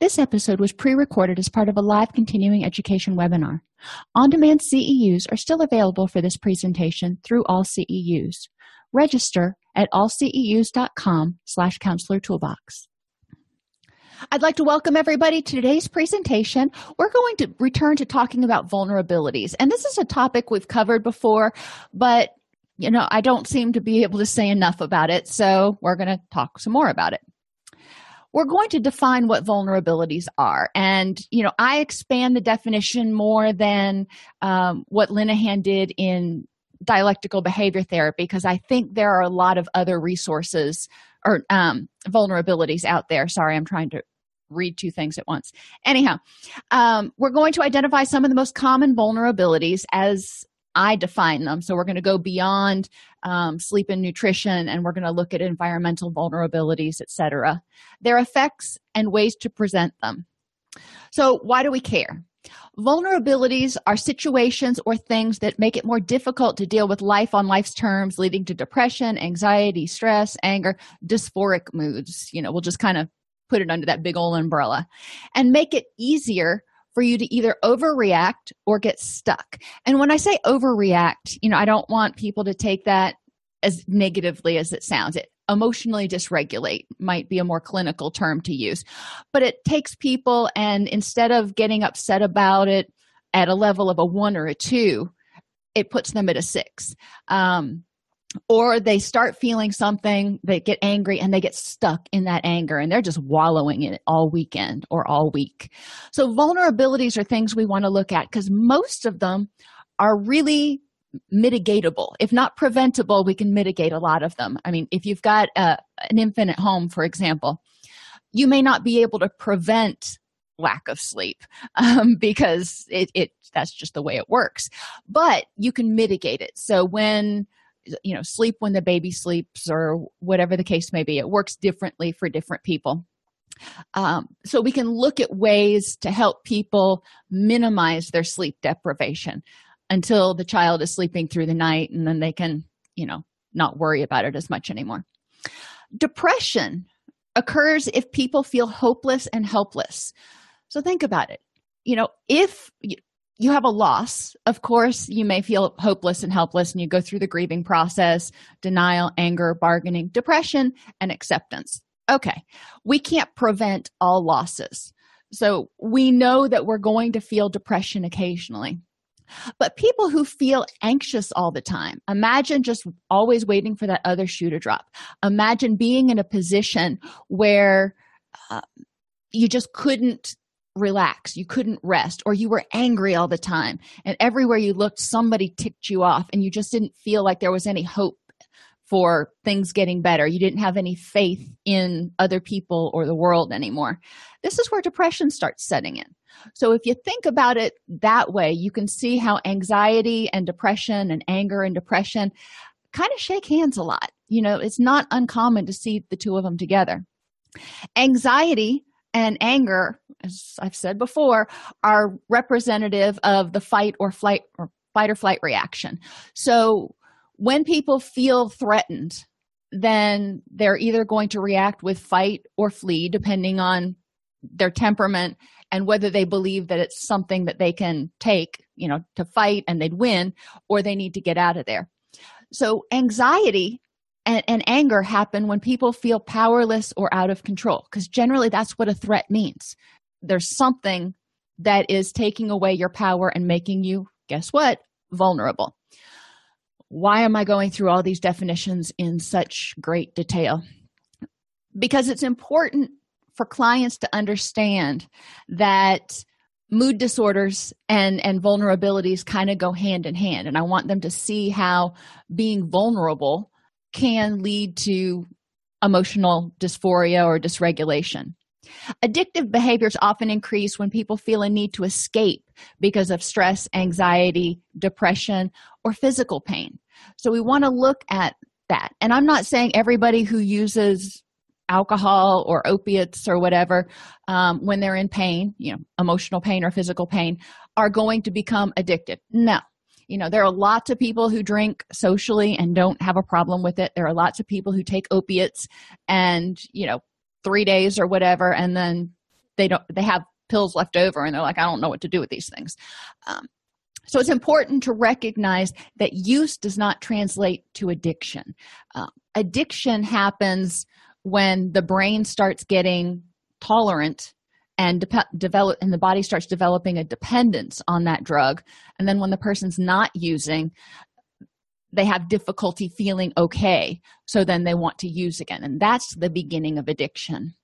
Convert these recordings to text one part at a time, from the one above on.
This episode was pre recorded as part of a live continuing education webinar. On demand CEUs are still available for this presentation through AllCEUs. Register at allceus.com slash counselor toolbox. I'd like to welcome everybody to today's presentation. We're going to return to talking about vulnerabilities. And this is a topic we've covered before, but you know, I don't seem to be able to say enough about it, so we're going to talk some more about it we're going to define what vulnerabilities are. And you know i expand the definition more than um, what linehan did in dialectical behavior therapy because i think there are a lot of other resources or um, vulnerabilities out there. Sorry i'm trying to read two things at once. Anyhow um, we're going to identify some of the most common vulnerabilities as I define them. So we're going to go beyond um, sleep and nutrition, and we're going to look at environmental vulnerabilities, etc. Their effects and ways to present them. So why do we care? Vulnerabilities are situations or things that make it more difficult to deal with life on life's terms, leading to depression, anxiety, stress, anger, dysphoric moods. You know, we'll just kind of put it under that big old umbrella and make it easier for you to either overreact or get stuck. And when I say overreact, you know, I don't want people to take that as negatively as it sounds. It emotionally dysregulate might be a more clinical term to use. But it takes people and instead of getting upset about it at a level of a one or a two, it puts them at a six. Um, or they start feeling something they get angry and they get stuck in that anger and they're just wallowing in it all weekend or all week. So vulnerabilities are things we want to look at because most of them are really mitigatable. If not preventable we can mitigate a lot of them. I mean if you've got a, an infant at home for example you may not be able to prevent lack of sleep um, because it, it that's just the way it works. But you can mitigate it. So when you know sleep when the baby sleeps or whatever the case may be. It works differently for different people. Um, so we can look at ways to help people minimize their sleep deprivation until the child is sleeping through the night and then they can you know not worry about it as much anymore. Depression occurs if people feel hopeless and helpless. So think about it. You know if you have a loss. Of course you may feel hopeless and helpless and you go through the grieving process denial anger bargaining depression and acceptance. Okay we can't prevent all losses. So we know that we're going to feel depression occasionally. But people who feel anxious all the time imagine just always waiting for that other shoe to drop. Imagine being in a position where uh, you just couldn't relax. You couldn't rest or you were angry all the time. And everywhere you looked somebody ticked you off and you just didn't feel like there was any hope for things getting better. You didn't have any faith in other people or the world anymore. This is where depression starts setting in. So if you think about it that way you can see how anxiety and depression and anger and depression kind of shake hands a lot. You know it's not uncommon to see the two of them together. Anxiety and anger as i've said before are representative of the fight or flight or fight or flight reaction. So when people feel threatened then they're either going to react with fight or flee depending on their temperament and whether they believe that it's something that they can take you know to fight and they'd win or they need to get out of there. So anxiety and, and anger happen when people feel powerless or out of control because generally that's what a threat means there's something that is taking away your power and making you guess what? Vulnerable. Why am i going through all these definitions in such great detail? Because it's important for clients to understand that mood disorders and and vulnerabilities kind of go hand in hand and i want them to see how being vulnerable can lead to emotional dysphoria or dysregulation addictive behaviors often increase when people feel a need to escape because of stress anxiety depression or physical pain. So we want to look at that. And i'm not saying everybody who uses alcohol or opiates or whatever um, when they're in pain you know emotional pain or physical pain are going to become addicted no. You know there are lots of people who drink socially and don't have a problem with it. There are lots of people who take opiates and you know three days or whatever and then they don't they have pills left over and they're like i don't know what to do with these things. Um, so it's important to recognize that use does not translate to addiction. Uh, addiction happens when the brain starts getting tolerant and de- develop and the body starts developing a dependence on that drug and then when the person's not using they have difficulty feeling okay so then they want to use again. And that's the beginning of addiction.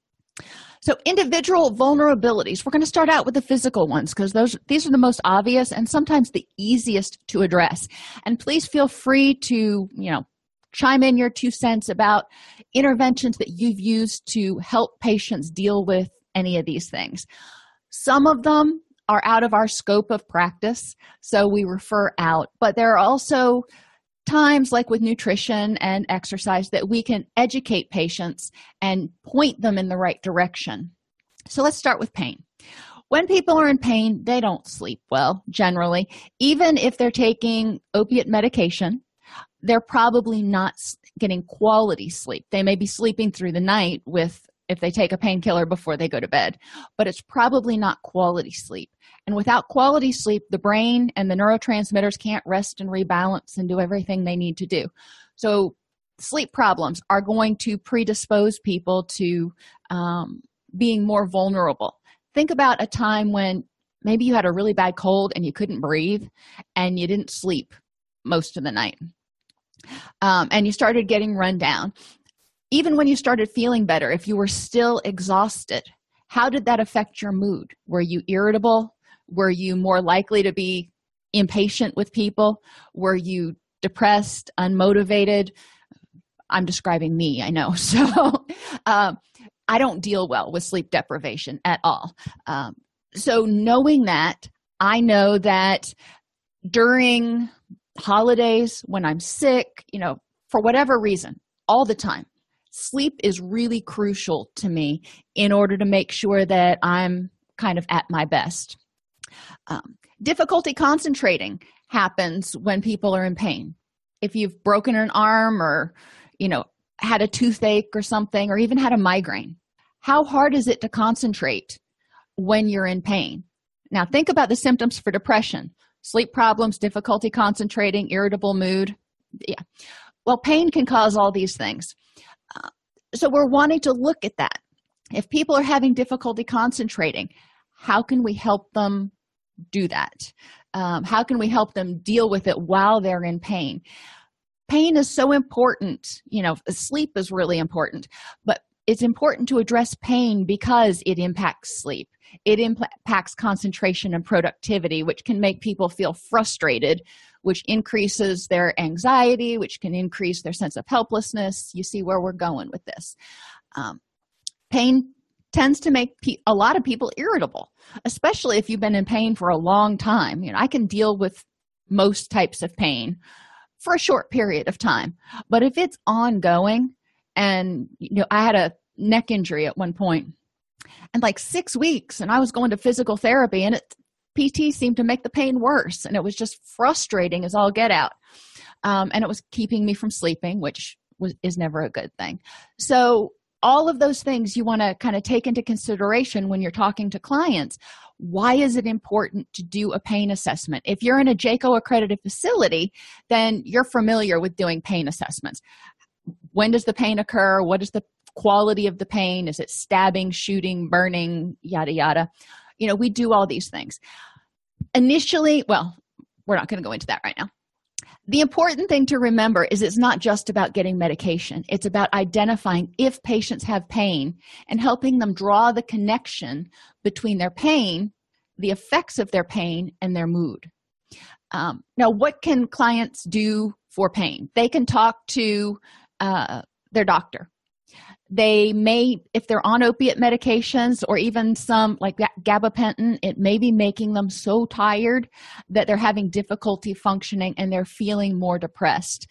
So individual vulnerabilities. We're going to start out with the physical ones because those these are the most obvious and sometimes the easiest to address. And please feel free to you know chime in your two cents about interventions that you've used to help patients deal with any of these things. Some of them are out of our scope of practice, so we refer out, but there are also times like with nutrition and exercise that we can educate patients and point them in the right direction. So let's start with pain. When people are in pain, they don't sleep well generally, even if they're taking opiate medication they're probably not getting quality sleep. They may be sleeping through the night with if they take a painkiller before they go to bed, but it's probably not quality sleep. And without quality sleep, the brain and the neurotransmitters can't rest and rebalance and do everything they need to do. So, sleep problems are going to predispose people to um, being more vulnerable. Think about a time when maybe you had a really bad cold and you couldn't breathe and you didn't sleep most of the night um, and you started getting run down even when you started feeling better if you were still exhausted how did that affect your mood? Were you irritable? Were you more likely to be impatient with people? Were you depressed unmotivated? I'm describing me i know. So um, i don't deal well with sleep deprivation at all. Um, so knowing that i know that during holidays, when I'm sick, you know, for whatever reason, all the time. Sleep is really crucial to me in order to make sure that I'm kind of at my best. Um, difficulty concentrating happens when people are in pain. If you've broken an arm or, you know, had a toothache or something, or even had a migraine, how hard is it to concentrate when you're in pain? Now, think about the symptoms for depression sleep problems, difficulty concentrating, irritable mood. Yeah. Well, pain can cause all these things. So we're wanting to look at that. If people are having difficulty concentrating, how can we help them do that? Um, how can we help them deal with it while they're in pain? Pain is so important. You know, sleep is really important, but it's important to address pain because it impacts sleep. It impacts concentration and productivity which can make people feel frustrated which increases their anxiety which can increase their sense of helplessness. You see where we're going with this. Um, pain tends to make pe- a lot of people irritable especially if you've been in pain for a long time. You know i can deal with most types of pain for a short period of time but if it's ongoing and you know i had a neck injury at one point. And like six weeks and i was going to physical therapy and it pt seemed to make the pain worse and it was just frustrating as all get out. Um, and it was keeping me from sleeping which was is never a good thing. So all of those things you want to kind of take into consideration when you're talking to clients. Why is it important to do a pain assessment? If you're in a JCAHO accredited facility then you're familiar with doing pain assessments. When does the pain occur? What is the quality of the pain? Is it stabbing shooting burning? Yada yada. You know we do all these things. Initially well we're not going to go into that right now. The important thing to remember is it's not just about getting medication. It's about identifying if patients have pain and helping them draw the connection between their pain the effects of their pain and their mood. Um, now what can clients do for pain? They can talk to uh, their doctor they may if they're on opiate medications or even some like gabapentin it may be making them so tired that they're having difficulty functioning and they're feeling more depressed.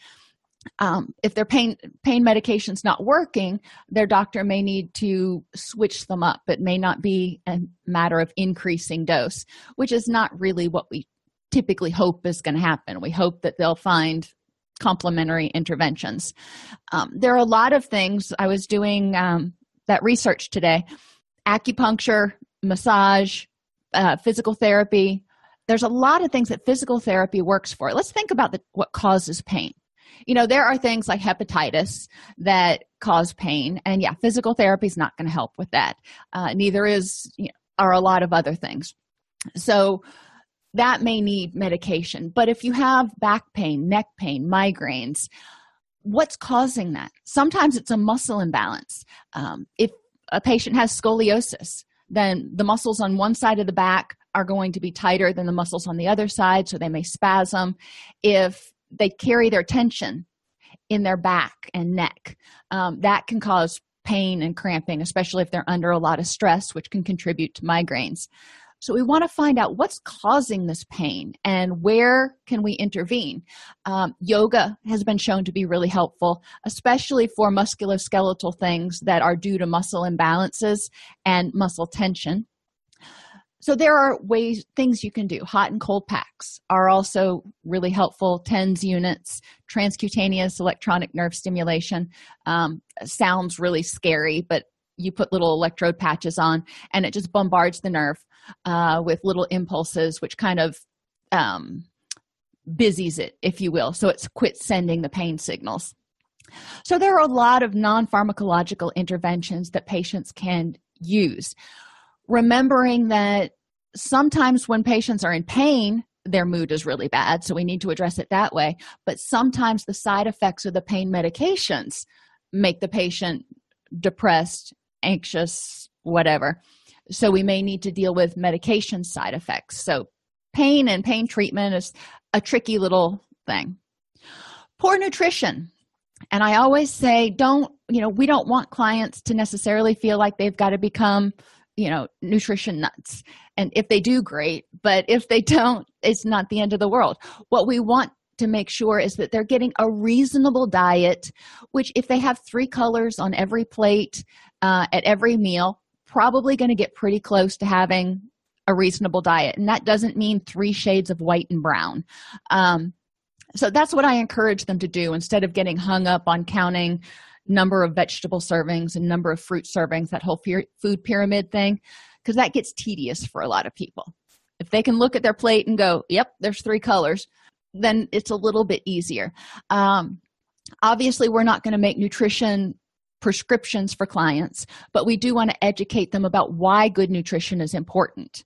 Um, if their pain pain medication's not working their doctor may need to switch them up. It may not be a matter of increasing dose which is not really what we typically hope is going to happen. We hope that they'll find complementary interventions. Um, there are a lot of things. I was doing um, that research today. Acupuncture massage uh, physical therapy. There's a lot of things that physical therapy works for. Let's think about the, what causes pain. You know there are things like hepatitis that cause pain and yeah physical therapy is not going to help with that. Uh, neither is you know, are a lot of other things. So that may need medication. But if you have back pain neck pain migraines what's causing that? Sometimes it's a muscle imbalance. Um, if a patient has scoliosis then the muscles on one side of the back are going to be tighter than the muscles on the other side so they may spasm. If they carry their tension in their back and neck um, that can cause pain and cramping especially if they're under a lot of stress which can contribute to migraines so we want to find out what's causing this pain and where can we intervene. Um, yoga has been shown to be really helpful especially for musculoskeletal things that are due to muscle imbalances and muscle tension. So there are ways things you can do. Hot and cold packs are also really helpful. Tens units transcutaneous electronic nerve stimulation. Um, sounds really scary but you put little electrode patches on and it just bombards the nerve uh, with little impulses which kind of um, busies it if you will. So it's quit sending the pain signals. So there are a lot of non-pharmacological interventions that patients can use. Remembering that sometimes when patients are in pain their mood is really bad so we need to address it that way. But sometimes the side effects of the pain medications make the patient depressed anxious whatever. So we may need to deal with medication side effects. So pain and pain treatment is a tricky little thing. Poor nutrition. And i always say don't you know we don't want clients to necessarily feel like they've got to become you know nutrition nuts. And if they do great. But if they don't it's not the end of the world. What we want to make sure is that they're getting a reasonable diet which if they have three colors on every plate uh, at every meal probably going to get pretty close to having a reasonable diet. And that doesn't mean three shades of white and brown. Um, so that's what i encourage them to do. Instead of getting hung up on counting number of vegetable servings and number of fruit servings that whole food pyramid thing because that gets tedious for a lot of people. If they can look at their plate and go yep there's three colors then it's a little bit easier. Um, obviously we're not going to make nutrition prescriptions for clients but we do want to educate them about why good nutrition is important.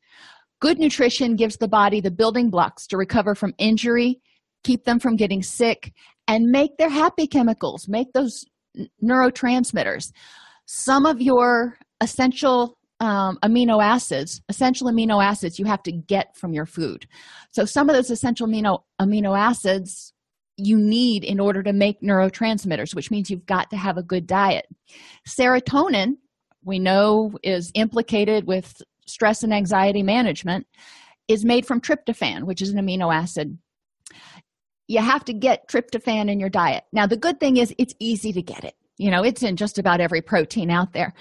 Good nutrition gives the body the building blocks to recover from injury keep them from getting sick and make their happy chemicals make those neurotransmitters. Some of your essential um, amino acids essential amino acids you have to get from your food. So some of those essential amino amino acids you need in order to make neurotransmitters which means you've got to have a good diet. Serotonin we know is implicated with stress and anxiety management is made from tryptophan which is an amino acid. You have to get tryptophan in your diet. Now the good thing is it's easy to get it. You know it's in just about every protein out there.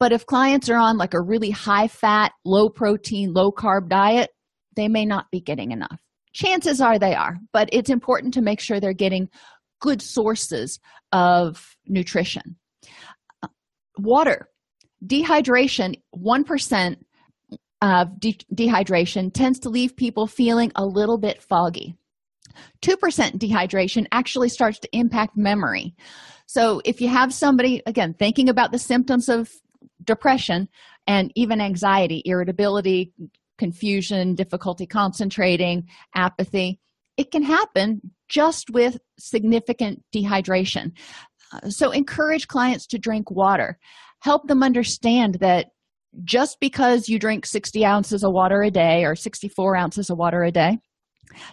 But if clients are on like a really high fat low protein low carb diet they may not be getting enough chances are they are but it's important to make sure they're getting good sources of nutrition. Uh, water dehydration 1% of de- dehydration tends to leave people feeling a little bit foggy. 2% dehydration actually starts to impact memory. So if you have somebody again thinking about the symptoms of depression and even anxiety irritability confusion difficulty concentrating apathy. It can happen just with significant dehydration. Uh, so encourage clients to drink water. Help them understand that just because you drink 60 ounces of water a day or 64 ounces of water a day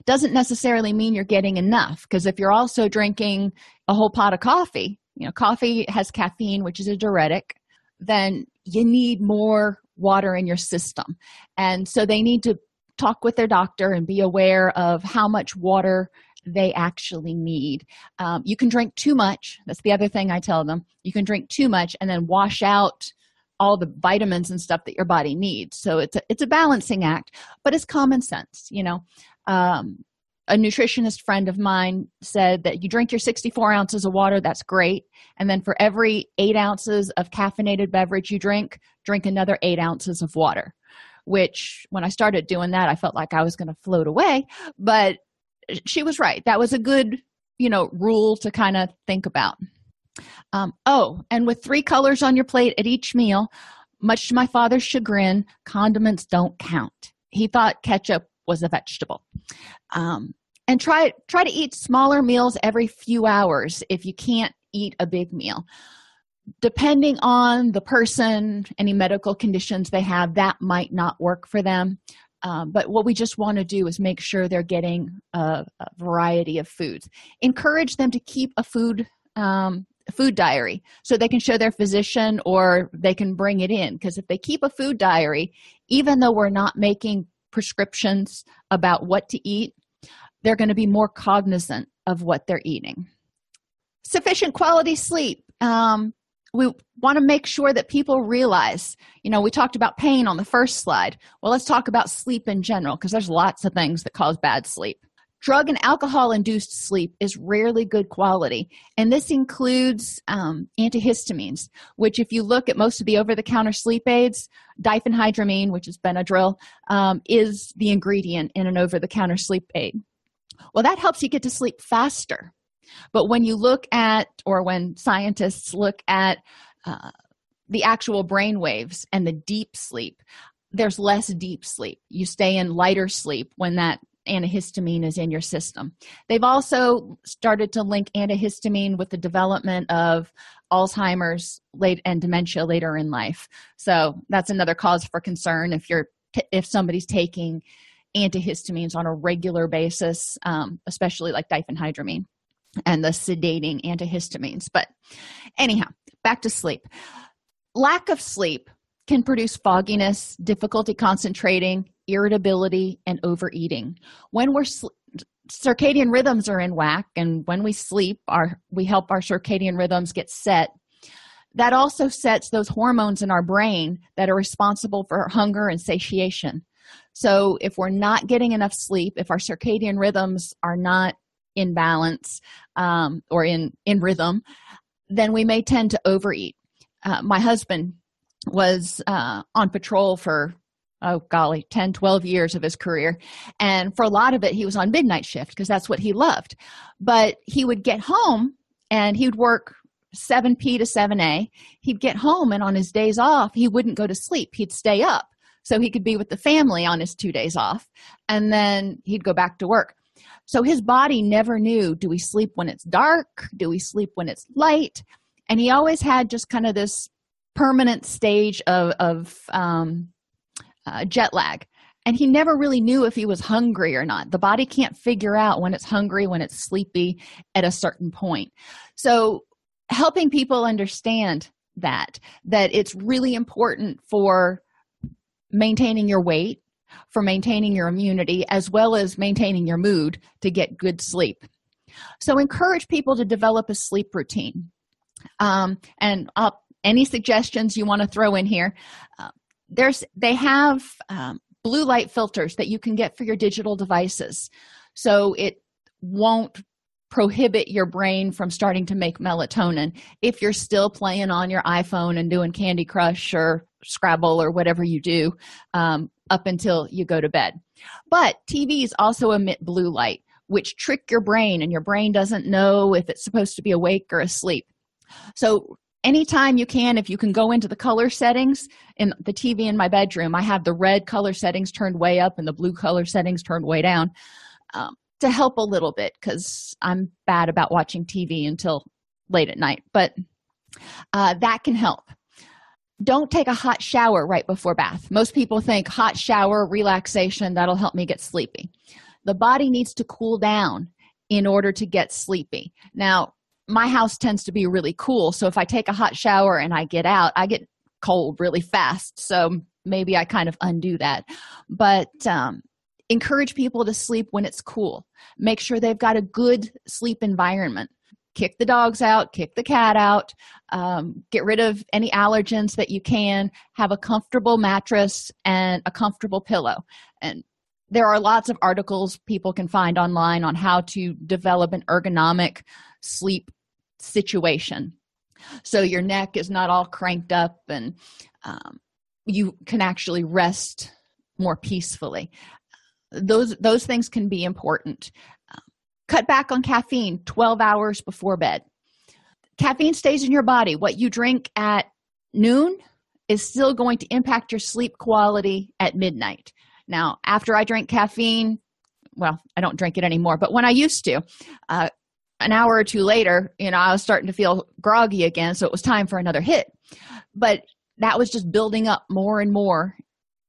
doesn't necessarily mean you're getting enough because if you're also drinking a whole pot of coffee you know coffee has caffeine which is a diuretic then you need more water in your system. And so they need to talk with their doctor and be aware of how much water they actually need. Um, you can drink too much. That's the other thing i tell them. You can drink too much and then wash out all the vitamins and stuff that your body needs. So it's a, it's a balancing act but it's common sense you know. Um, a nutritionist friend of mine said that you drink your 64 ounces of water that's great. And then for every eight ounces of caffeinated beverage you drink drink another eight ounces of water which when i started doing that i felt like i was going to float away but she was right. That was a good you know rule to kind of think about. Um, oh and with three colors on your plate at each meal much to my father's chagrin condiments don't count. He thought ketchup was a vegetable. Um, and try try to eat smaller meals every few hours if you can't eat a big meal depending on the person any medical conditions they have that might not work for them. Um, but what we just want to do is make sure they're getting a, a variety of foods. Encourage them to keep a food um, food diary so they can show their physician or they can bring it in. Because if they keep a food diary even though we're not making prescriptions about what to eat they're going to be more cognizant of what they're eating. Sufficient quality sleep. Um, we want to make sure that people realize you know we talked about pain on the first slide. Well let's talk about sleep in general because there's lots of things that cause bad sleep. Drug and alcohol induced sleep is rarely good quality and this includes um, antihistamines which if you look at most of the over-the-counter sleep aids diphenhydramine which is benadryl um, is the ingredient in an over-the-counter sleep aid. Well that helps you get to sleep faster but when you look at or when scientists look at uh, the actual brain waves and the deep sleep there's less deep sleep. You stay in lighter sleep when that antihistamine is in your system. They've also started to link antihistamine with the development of alzheimer's late and dementia later in life. So that's another cause for concern if you're if somebody's taking antihistamines on a regular basis um, especially like diphenhydramine and the sedating antihistamines. But anyhow, back to sleep. Lack of sleep can produce fogginess, difficulty concentrating, irritability, and overeating. When we're sl- circadian rhythms are in whack, and when we sleep, our we help our circadian rhythms get set. That also sets those hormones in our brain that are responsible for hunger and satiation. So, if we're not getting enough sleep, if our circadian rhythms are not in balance um, or in in rhythm then we may tend to overeat. Uh, my husband was uh, on patrol for oh golly 10 12 years of his career and for a lot of it he was on midnight shift because that's what he loved. But he would get home and he would work 7p to 7a he'd get home and on his days off he wouldn't go to sleep. He'd stay up so he could be with the family on his two days off and then he'd go back to work so his body never knew do we sleep when it's dark? Do we sleep when it's light? And he always had just kind of this permanent stage of, of um, uh, jet lag. And he never really knew if he was hungry or not. The body can't figure out when it's hungry, when it's sleepy at a certain point. So, helping people understand that, that it's really important for maintaining your weight for maintaining your immunity as well as maintaining your mood to get good sleep. So, encourage people to develop a sleep routine. Um, and uh, any suggestions you want to throw in here, uh, there's they have um, blue light filters that you can get for your digital devices, so it won't prohibit your brain from starting to make melatonin if you're still playing on your iphone and doing candy crush or scrabble or whatever you do um, up until you go to bed. But tvs also emit blue light which trick your brain and your brain doesn't know if it's supposed to be awake or asleep. So anytime you can if you can go into the color settings in the tv in my bedroom i have the red color settings turned way up and the blue color settings turned way down um, to help a little bit because i'm bad about watching tv until late at night. But uh, that can help don't take a hot shower right before bath. Most people think hot shower relaxation that'll help me get sleepy. The body needs to cool down in order to get sleepy. Now my house tends to be really cool so if i take a hot shower and i get out i get cold really fast so maybe i kind of undo that. But um, encourage people to sleep when it's cool. Make sure they've got a good sleep environment kick the dogs out kick the cat out um, get rid of any allergens that you can have a comfortable mattress and a comfortable pillow. And there are lots of articles people can find online on how to develop an ergonomic sleep situation. So your neck is not all cranked up and um, you can actually rest more peacefully. Those those things can be important cut back on caffeine 12 hours before bed. Caffeine stays in your body. What you drink at noon is still going to impact your sleep quality at midnight. Now after i drink caffeine well i don't drink it anymore but when i used to uh, an hour or two later you know i was starting to feel groggy again so it was time for another hit. But that was just building up more and more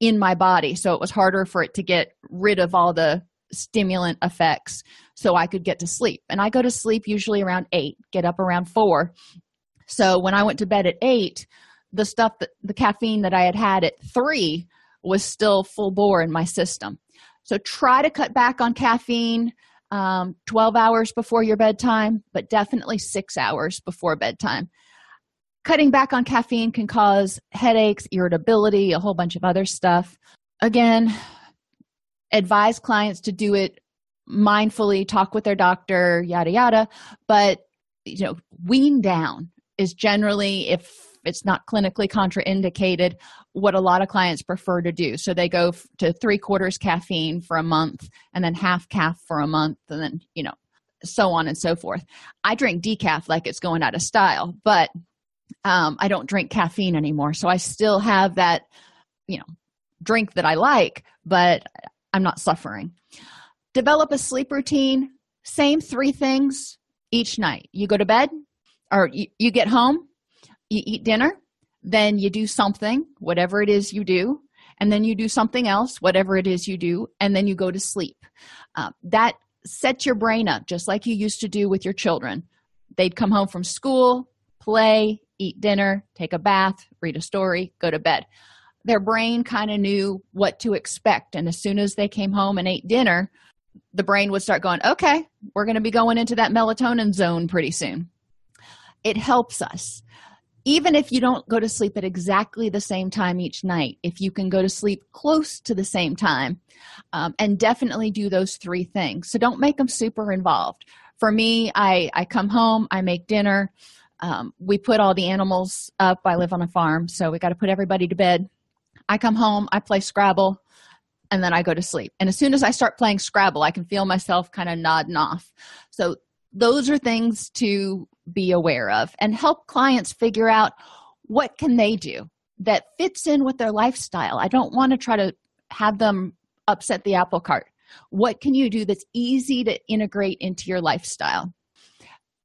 in my body so it was harder for it to get rid of all the stimulant effects so i could get to sleep and i go to sleep usually around 8 get up around 4 so when i went to bed at 8 the stuff that the caffeine that i had had at 3 was still full bore in my system so try to cut back on caffeine um, 12 hours before your bedtime, but definitely six hours before bedtime. Cutting back on caffeine can cause headaches, irritability, a whole bunch of other stuff. Again, advise clients to do it mindfully, talk with their doctor, yada, yada. But, you know, wean down is generally, if it's not clinically contraindicated what a lot of clients prefer to do. So they go to three quarters caffeine for a month and then half caf for a month and then you know so on and so forth. I drink decaf like it's going out of style but um, i don't drink caffeine anymore. So i still have that you know drink that i like but i'm not suffering develop a sleep routine same three things each night. You go to bed or you, you get home you eat dinner then you do something whatever it is you do and then you do something else whatever it is you do and then you go to sleep. Uh, that sets your brain up just like you used to do with your children. They'd come home from school play eat dinner take a bath read a story go to bed. Their brain kind of knew what to expect and as soon as they came home and ate dinner the brain would start going okay we're going to be going into that melatonin zone pretty soon. It helps us. Even if you don't go to sleep at exactly the same time each night if you can go to sleep close to the same time um, and definitely do those three things. So don't make them super involved. For me i i come home i make dinner um, we put all the animals up. I live on a farm so we got to put everybody to bed. I come home i play scrabble and then i go to sleep. And as soon as i start playing scrabble i can feel myself kind of nodding off. So those are things to be aware of and help clients figure out what can they do that fits in with their lifestyle. I don't want to try to have them upset the apple cart. What can you do that's easy to integrate into your lifestyle?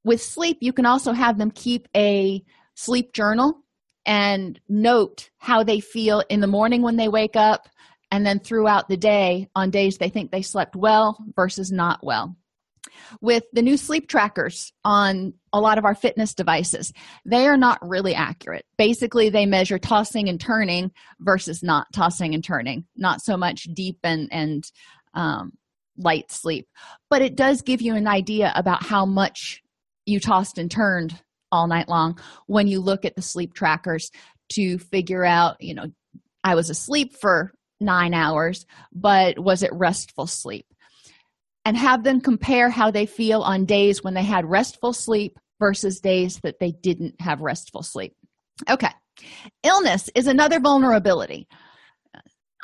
With sleep you can also have them keep a sleep journal and note how they feel in the morning when they wake up and then throughout the day on days they think they slept well versus not well. With the new sleep trackers on a lot of our fitness devices they are not really accurate. Basically they measure tossing and turning versus not tossing and turning not so much deep and and um, light sleep. But it does give you an idea about how much you tossed and turned all night long when you look at the sleep trackers to figure out you know i was asleep for nine hours but was it restful sleep and have them compare how they feel on days when they had restful sleep versus days that they didn't have restful sleep. Okay, illness is another vulnerability.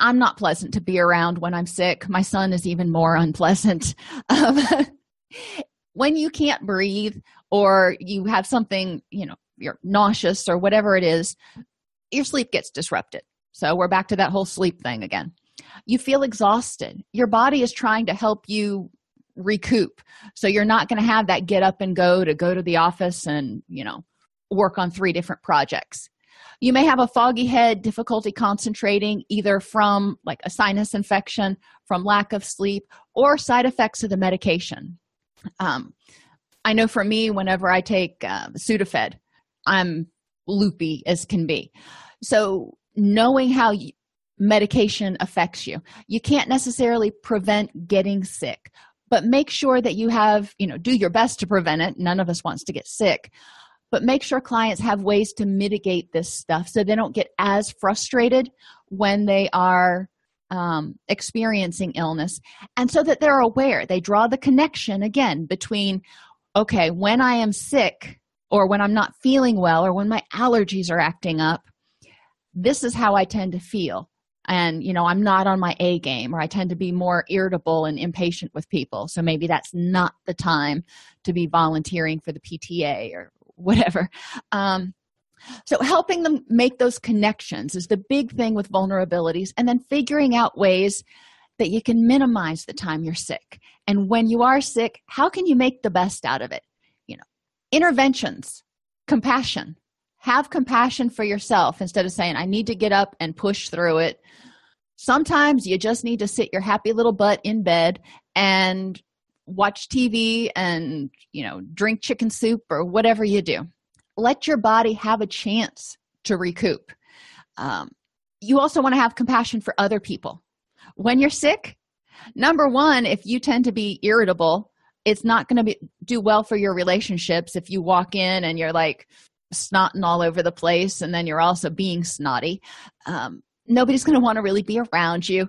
I'm not pleasant to be around when I'm sick. My son is even more unpleasant. Um, when you can't breathe or you have something, you know, you're nauseous or whatever it is, your sleep gets disrupted. So we're back to that whole sleep thing again. You feel exhausted. Your body is trying to help you recoup. So you're not going to have that get up and go to go to the office and, you know, work on three different projects. You may have a foggy head, difficulty concentrating, either from like a sinus infection, from lack of sleep, or side effects of the medication. Um, I know for me, whenever I take uh, Sudafed, I'm loopy as can be. So, knowing how medication affects you, you can't necessarily prevent getting sick, but make sure that you have, you know, do your best to prevent it. None of us wants to get sick, but make sure clients have ways to mitigate this stuff so they don't get as frustrated when they are um, experiencing illness and so that they're aware they draw the connection again between okay when i am sick or when i'm not feeling well or when my allergies are acting up this is how i tend to feel and you know i'm not on my a game or i tend to be more irritable and impatient with people so maybe that's not the time to be volunteering for the pta or whatever um, so, helping them make those connections is the big thing with vulnerabilities, and then figuring out ways that you can minimize the time you're sick. And when you are sick, how can you make the best out of it? You know, interventions, compassion. Have compassion for yourself instead of saying, I need to get up and push through it. Sometimes you just need to sit your happy little butt in bed and watch TV and, you know, drink chicken soup or whatever you do. Let your body have a chance to recoup. Um, you also want to have compassion for other people. When you're sick number one if you tend to be irritable it's not going to do well for your relationships if you walk in and you're like snotting all over the place and then you're also being snotty um, nobody's going to want to really be around you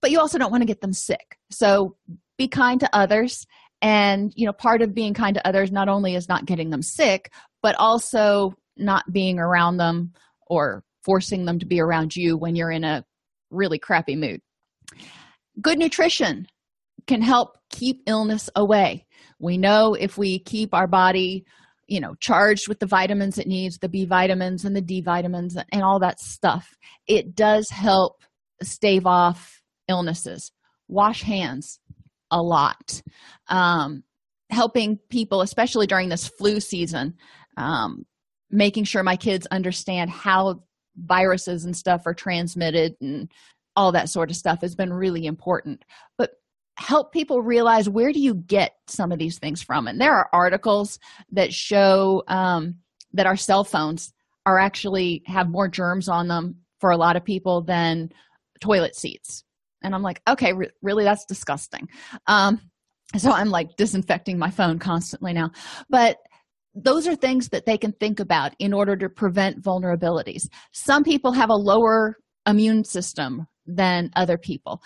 but you also don't want to get them sick so be kind to others and you know part of being kind to others not only is not getting them sick but also not being around them or forcing them to be around you when you're in a really crappy mood. Good nutrition can help keep illness away. We know if we keep our body, you know, charged with the vitamins it needs, the B vitamins and the D vitamins and all that stuff, it does help stave off illnesses. Wash hands a lot. Um, helping people, especially during this flu season, um, making sure my kids understand how viruses and stuff are transmitted and all that sort of stuff has been really important but help people realize where do you get some of these things from and there are articles that show um, that our cell phones are actually have more germs on them for a lot of people than toilet seats and i'm like okay re- really that's disgusting um, so i'm like disinfecting my phone constantly now but those are things that they can think about in order to prevent vulnerabilities. Some people have a lower immune system than other people.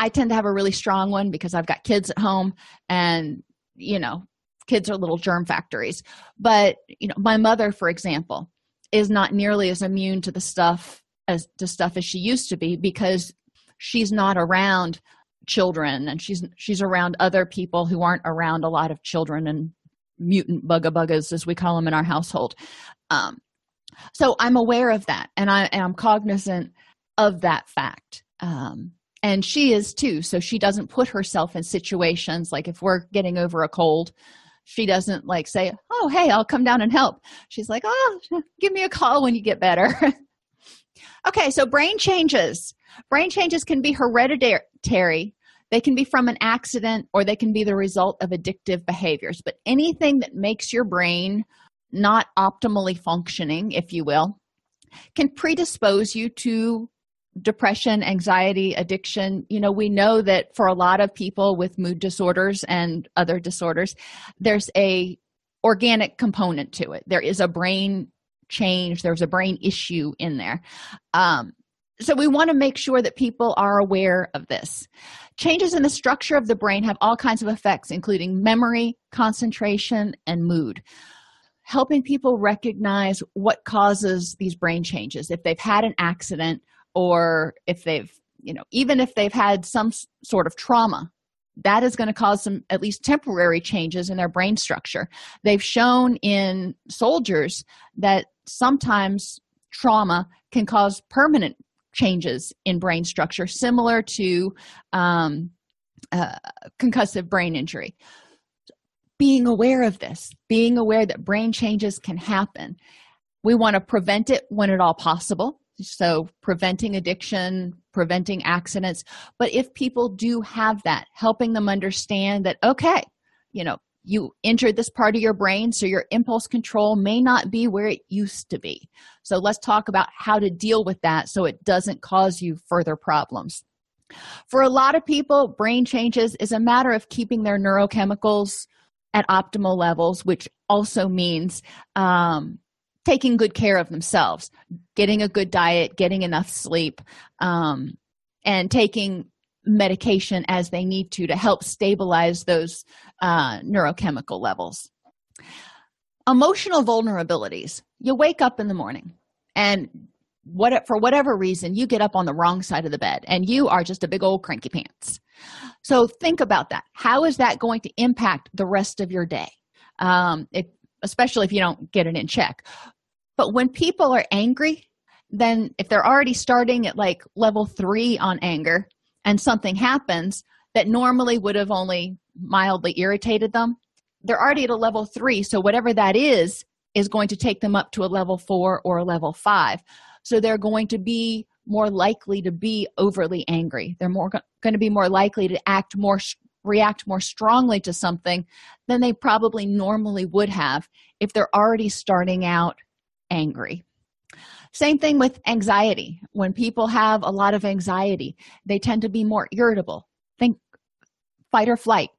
I tend to have a really strong one because I've got kids at home and, you know, kids are little germ factories. But, you know, my mother, for example, is not nearly as immune to the stuff as to stuff as she used to be because she's not around children and she's she's around other people who aren't around a lot of children and mutant bugga as we call them in our household um, so i'm aware of that and i am cognizant of that fact um, and she is too so she doesn't put herself in situations like if we're getting over a cold she doesn't like say oh hey i'll come down and help she's like oh give me a call when you get better okay so brain changes brain changes can be hereditary they can be from an accident or they can be the result of addictive behaviors. But anything that makes your brain not optimally functioning, if you will, can predispose you to depression, anxiety, addiction. You know, we know that for a lot of people with mood disorders and other disorders, there's a organic component to it. There is a brain change, there's a brain issue in there. Um, so we want to make sure that people are aware of this changes in the structure of the brain have all kinds of effects including memory concentration and mood helping people recognize what causes these brain changes if they've had an accident or if they've you know even if they've had some sort of trauma that is going to cause some at least temporary changes in their brain structure. They've shown in soldiers that sometimes trauma can cause permanent changes in brain structure similar to um, uh, concussive brain injury. Being aware of this being aware that brain changes can happen. We want to prevent it when at all possible so preventing addiction preventing accidents. But if people do have that helping them understand that okay you know you injured this part of your brain so your impulse control may not be where it used to be. So let's talk about how to deal with that so it doesn't cause you further problems. For a lot of people brain changes is a matter of keeping their neurochemicals at optimal levels which also means um, taking good care of themselves getting a good diet getting enough sleep um, and taking medication as they need to to help stabilize those uh, neurochemical levels. Emotional vulnerabilities. You wake up in the morning and what for whatever reason you get up on the wrong side of the bed and you are just a big old cranky pants. So think about that. How is that going to impact the rest of your day? Um, if, especially if you don't get it in check but when people are angry then if they're already starting at like level three on anger and something happens that normally would have only mildly irritated them they're already at a level three. So whatever that is is going to take them up to a level four or a level five. So they're going to be more likely to be overly angry. They're more going to be more likely to act more react more strongly to something than they probably normally would have if they're already starting out angry. Same thing with anxiety. When people have a lot of anxiety they tend to be more irritable. Think fight or flight.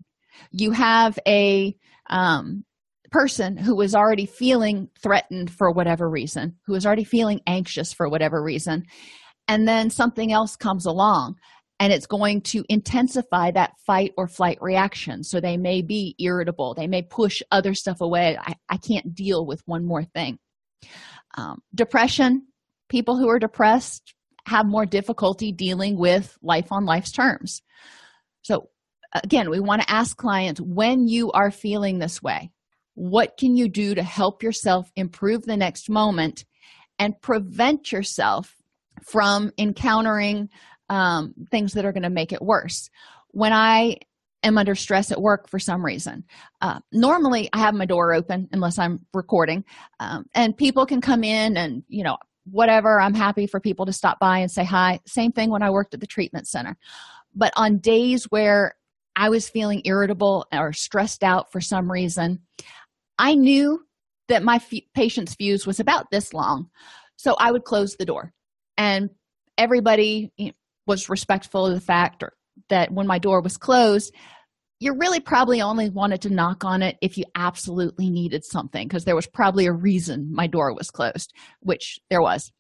You have a um, person who is already feeling threatened for whatever reason who is already feeling anxious for whatever reason and then something else comes along and it's going to intensify that fight or flight reaction. So they may be irritable. They may push other stuff away. I, I can't deal with one more thing um, depression people who are depressed have more difficulty dealing with life on life's terms. So again we want to ask clients when you are feeling this way what can you do to help yourself improve the next moment and prevent yourself from encountering um, things that are going to make it worse? When i am under stress at work for some reason. Uh, normally i have my door open unless i'm recording um, and people can come in and you know whatever i'm happy for people to stop by and say hi. Same thing when i worked at the treatment center. But on days where i was feeling irritable or stressed out for some reason I knew that my f- patient's fuse was about this long, so I would close the door. And everybody was respectful of the fact that when my door was closed, you really probably only wanted to knock on it if you absolutely needed something because there was probably a reason my door was closed, which there was.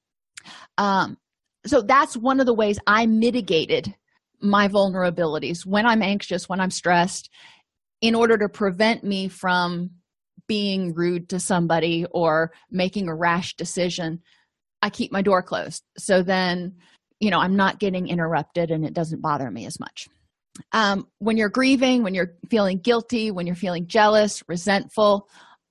Um, so that's one of the ways I mitigated my vulnerabilities when I'm anxious, when I'm stressed, in order to prevent me from being rude to somebody or making a rash decision i keep my door closed so then you know i'm not getting interrupted and it doesn't bother me as much. Um, when you're grieving when you're feeling guilty when you're feeling jealous resentful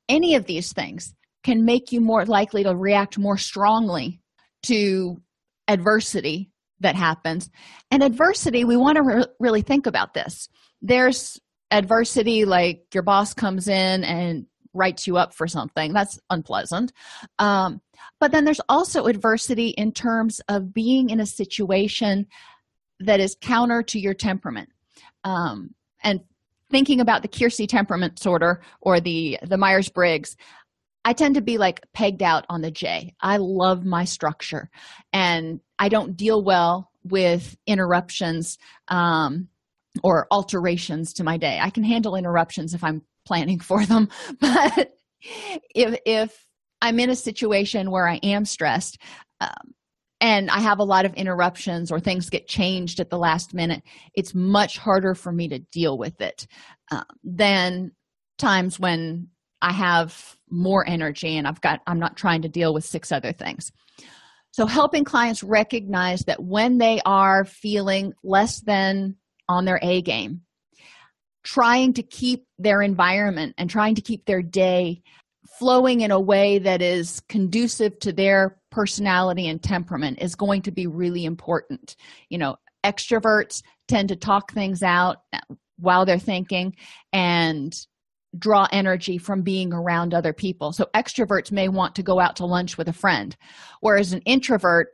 any of these things can make you more likely to react more strongly to adversity that happens. And adversity we want to re- really think about this. There's adversity like your boss comes in and writes you up for something. That's unpleasant. Um, but then there's also adversity in terms of being in a situation that is counter to your temperament. Um, and thinking about the keirsey temperament sorter or the the myers-briggs i tend to be like pegged out on the j. I love my structure and i don't deal well with interruptions um, or alterations to my day. I can handle interruptions if i'm planning for them but if if i'm in a situation where i am stressed um, and I have a lot of interruptions or things get changed at the last minute, it's much harder for me to deal with it uh, than times when I have more energy and I've got, I'm not trying to deal with six other things. So, helping clients recognize that when they are feeling less than on their A game, trying to keep their environment and trying to keep their day flowing in a way that is conducive to their personality and temperament is going to be really important. You know, extroverts tend to talk things out while they're thinking and draw energy from being around other people. So extroverts may want to go out to lunch with a friend, whereas an introvert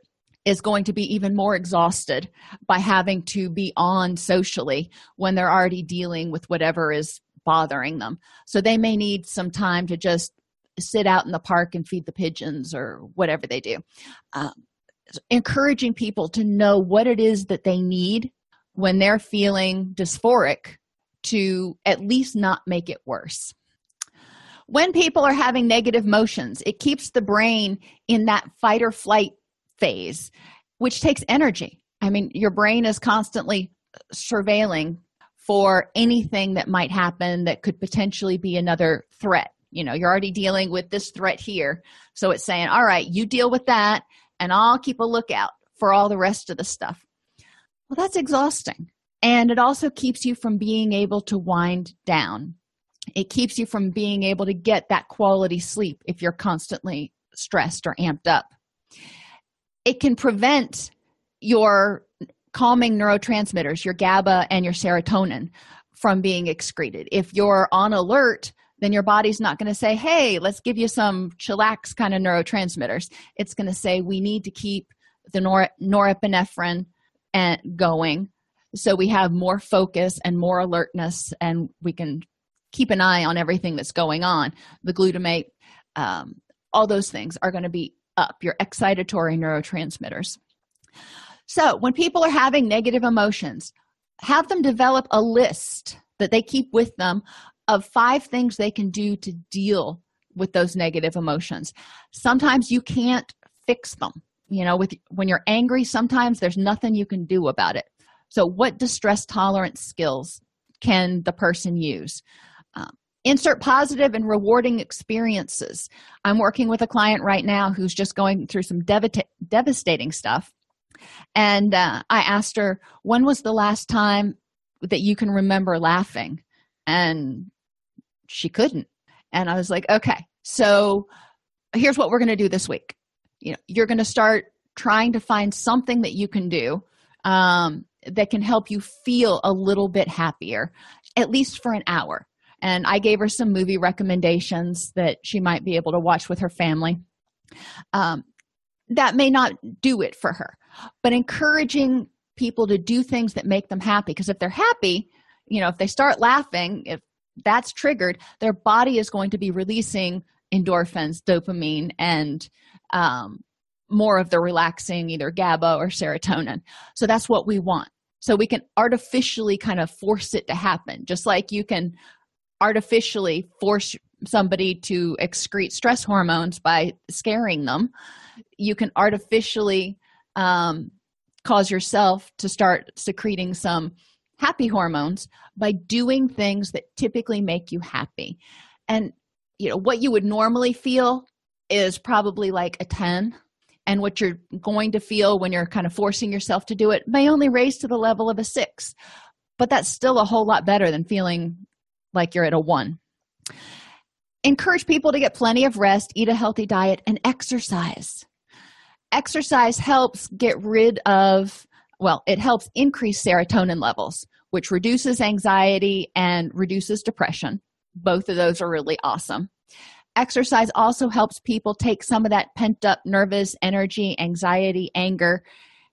is going to be even more exhausted by having to be on socially when they're already dealing with whatever is bothering them. So they may need some time to just sit out in the park and feed the pigeons or whatever they do. Um, encouraging people to know what it is that they need when they're feeling dysphoric to at least not make it worse. When people are having negative motions, it keeps the brain in that fight or flight phase, which takes energy. I mean, your brain is constantly surveilling for anything that might happen that could potentially be another threat. You know, you're already dealing with this threat here. So it's saying, all right, you deal with that, and I'll keep a lookout for all the rest of the stuff. Well, that's exhausting. And it also keeps you from being able to wind down. It keeps you from being able to get that quality sleep if you're constantly stressed or amped up. It can prevent your calming neurotransmitters, your GABA and your serotonin, from being excreted. If you're on alert, then your body's not going to say, hey, let's give you some chillax kind of neurotransmitters. It's going to say, we need to keep the nor- norepinephrine and going so we have more focus and more alertness and we can keep an eye on everything that's going on the glutamate um, all those things are going to be up your excitatory neurotransmitters. So when people are having negative emotions have them develop a list that they keep with them of five things they can do to deal with those negative emotions. Sometimes you can't fix them. You know with when you're angry sometimes there's nothing you can do about it. So what distress tolerance skills can the person use? Um, insert positive and rewarding experiences. I'm working with a client right now who's just going through some dev- devastating stuff. And uh, i asked her when was the last time that you can remember laughing? And she couldn't. And i was like okay so here's what we're going to do this week. You know you're going to start trying to find something that you can do um, that can help you feel a little bit happier at least for an hour and i gave her some movie recommendations that she might be able to watch with her family um, that may not do it for her but encouraging people to do things that make them happy because if they're happy you know if they start laughing if that's triggered their body is going to be releasing endorphins dopamine and um, more of the relaxing either GABA or serotonin. So that's what we want. So we can artificially kind of force it to happen, just like you can artificially force somebody to excrete stress hormones by scaring them. You can artificially um, cause yourself to start secreting some happy hormones by doing things that typically make you happy. And you know what you would normally feel is probably like a 10 and what you're going to feel when you're kind of forcing yourself to do it may only raise to the level of a six but that's still a whole lot better than feeling like you're at a one. Encourage people to get plenty of rest eat a healthy diet and exercise. Exercise helps get rid of well it helps increase serotonin levels which reduces anxiety and reduces depression. Both of those are really awesome. Exercise also helps people take some of that pent up nervous energy, anxiety, anger,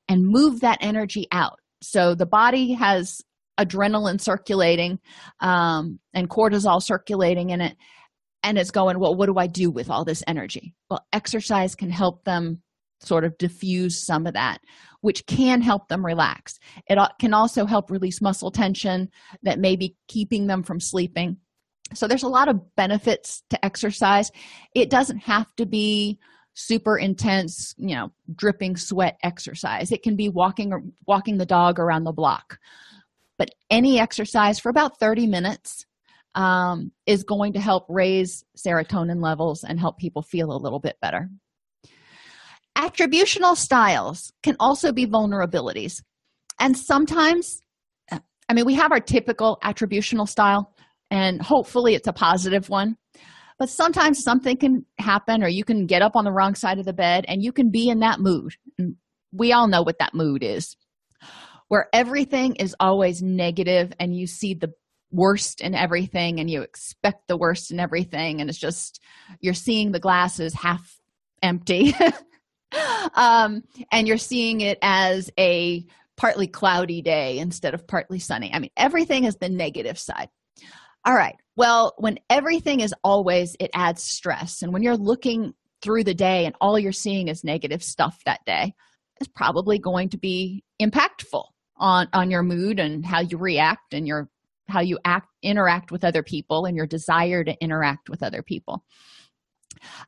and move that energy out. So the body has adrenaline circulating um, and cortisol circulating in it, and it's going, Well, what do I do with all this energy? Well, exercise can help them sort of diffuse some of that, which can help them relax. It can also help release muscle tension that may be keeping them from sleeping so there's a lot of benefits to exercise it doesn't have to be super intense you know dripping sweat exercise it can be walking or walking the dog around the block but any exercise for about 30 minutes um, is going to help raise serotonin levels and help people feel a little bit better. Attributional styles can also be vulnerabilities. And sometimes i mean we have our typical attributional style and hopefully it's a positive one. But sometimes something can happen or you can get up on the wrong side of the bed and you can be in that mood. We all know what that mood is where everything is always negative and you see the worst in everything and you expect the worst in everything and it's just you're seeing the glasses half empty um, and you're seeing it as a partly cloudy day instead of partly sunny i mean everything is the negative side all right. Well, when everything is always, it adds stress. And when you're looking through the day and all you're seeing is negative stuff that day, is probably going to be impactful on on your mood and how you react and your how you act interact with other people and your desire to interact with other people.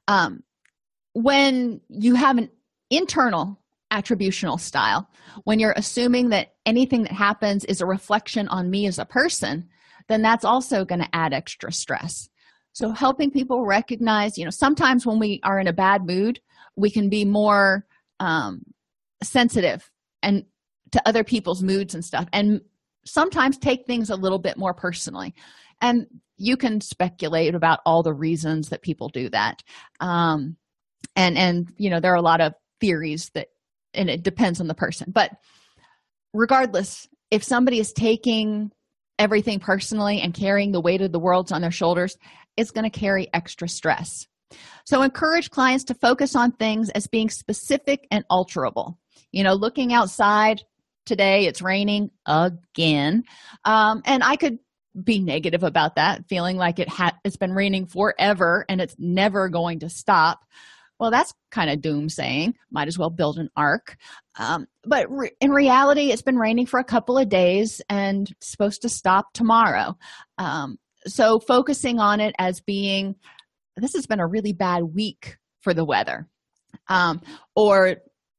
Um, when you have an internal attributional style when you're assuming that anything that happens is a reflection on me as a person then that's also going to add extra stress. So helping people recognize you know sometimes when we are in a bad mood we can be more um, sensitive and to other people's moods and stuff and sometimes take things a little bit more personally and you can speculate about all the reasons that people do that um, and and you know there are a lot of theories that and it depends on the person but regardless if somebody is taking everything personally and carrying the weight of the world on their shoulders it's going to carry extra stress. So, encourage clients to focus on things as being specific and alterable. You know, looking outside today, it's raining again. Um, and I could be negative about that, feeling like it ha- it's been raining forever and it's never going to stop. Well that's kind of doomsaying. Might as well build an ark. Um, but re- in reality it's been raining for a couple of days and supposed to stop tomorrow. Um, so focusing on it as being this has been a really bad week for the weather. Um, or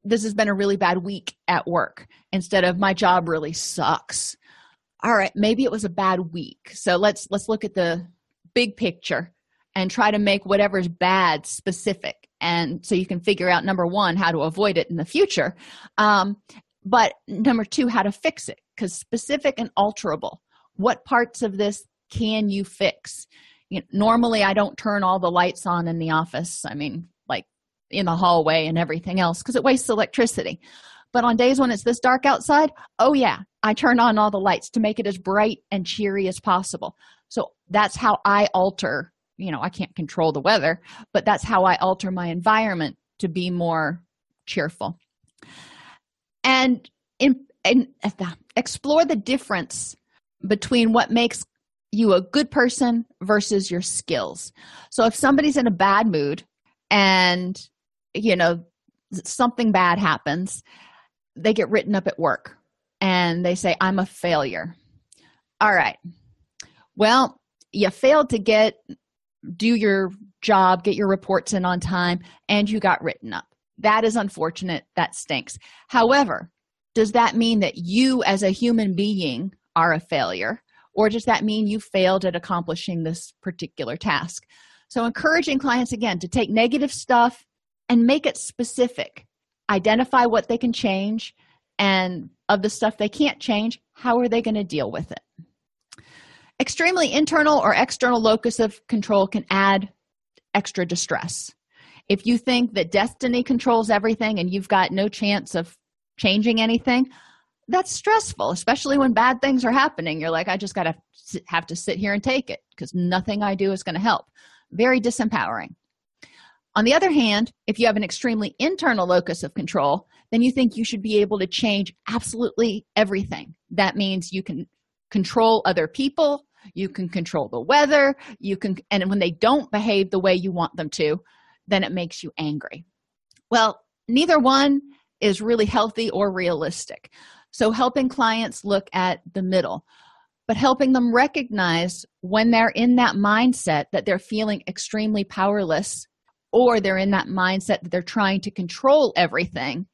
this has been a really bad week at work instead of my job really sucks. All right maybe it was a bad week. So let's let's look at the big picture and try to make whatever's bad specific. And so you can figure out number one how to avoid it in the future. Um, but number two how to fix it. Because specific and alterable what parts of this can you fix? You know, normally i don't turn all the lights on in the office. I mean in the hallway and everything else because it wastes electricity. But on days when it's this dark outside oh yeah i turn on all the lights to make it as bright and cheery as possible. So that's how i alter you know i can't control the weather but that's how i alter my environment to be more cheerful. And in, in explore the difference between what makes you a good person versus your skills. So if somebody's in a bad mood and you know something bad happens they get written up at work and they say i'm a failure all right well you failed to get do your job, get your reports in on time, and you got written up. That is unfortunate. That stinks. However, does that mean that you as a human being are a failure? Or does that mean you failed at accomplishing this particular task? So, encouraging clients again to take negative stuff and make it specific. Identify what they can change, and of the stuff they can't change, how are they going to deal with it? Extremely internal or external locus of control can add extra distress. If you think that destiny controls everything and you've got no chance of changing anything, that's stressful, especially when bad things are happening. You're like, I just got to have to sit here and take it because nothing I do is going to help. Very disempowering. On the other hand, if you have an extremely internal locus of control, then you think you should be able to change absolutely everything. That means you can control other people, you can control the weather you can and when they don't behave the way you want them to then it makes you angry well neither one is really healthy or realistic so helping clients look at the middle but helping them recognize when they're in that mindset that they're feeling extremely powerless or they're in that mindset that they're trying to control everything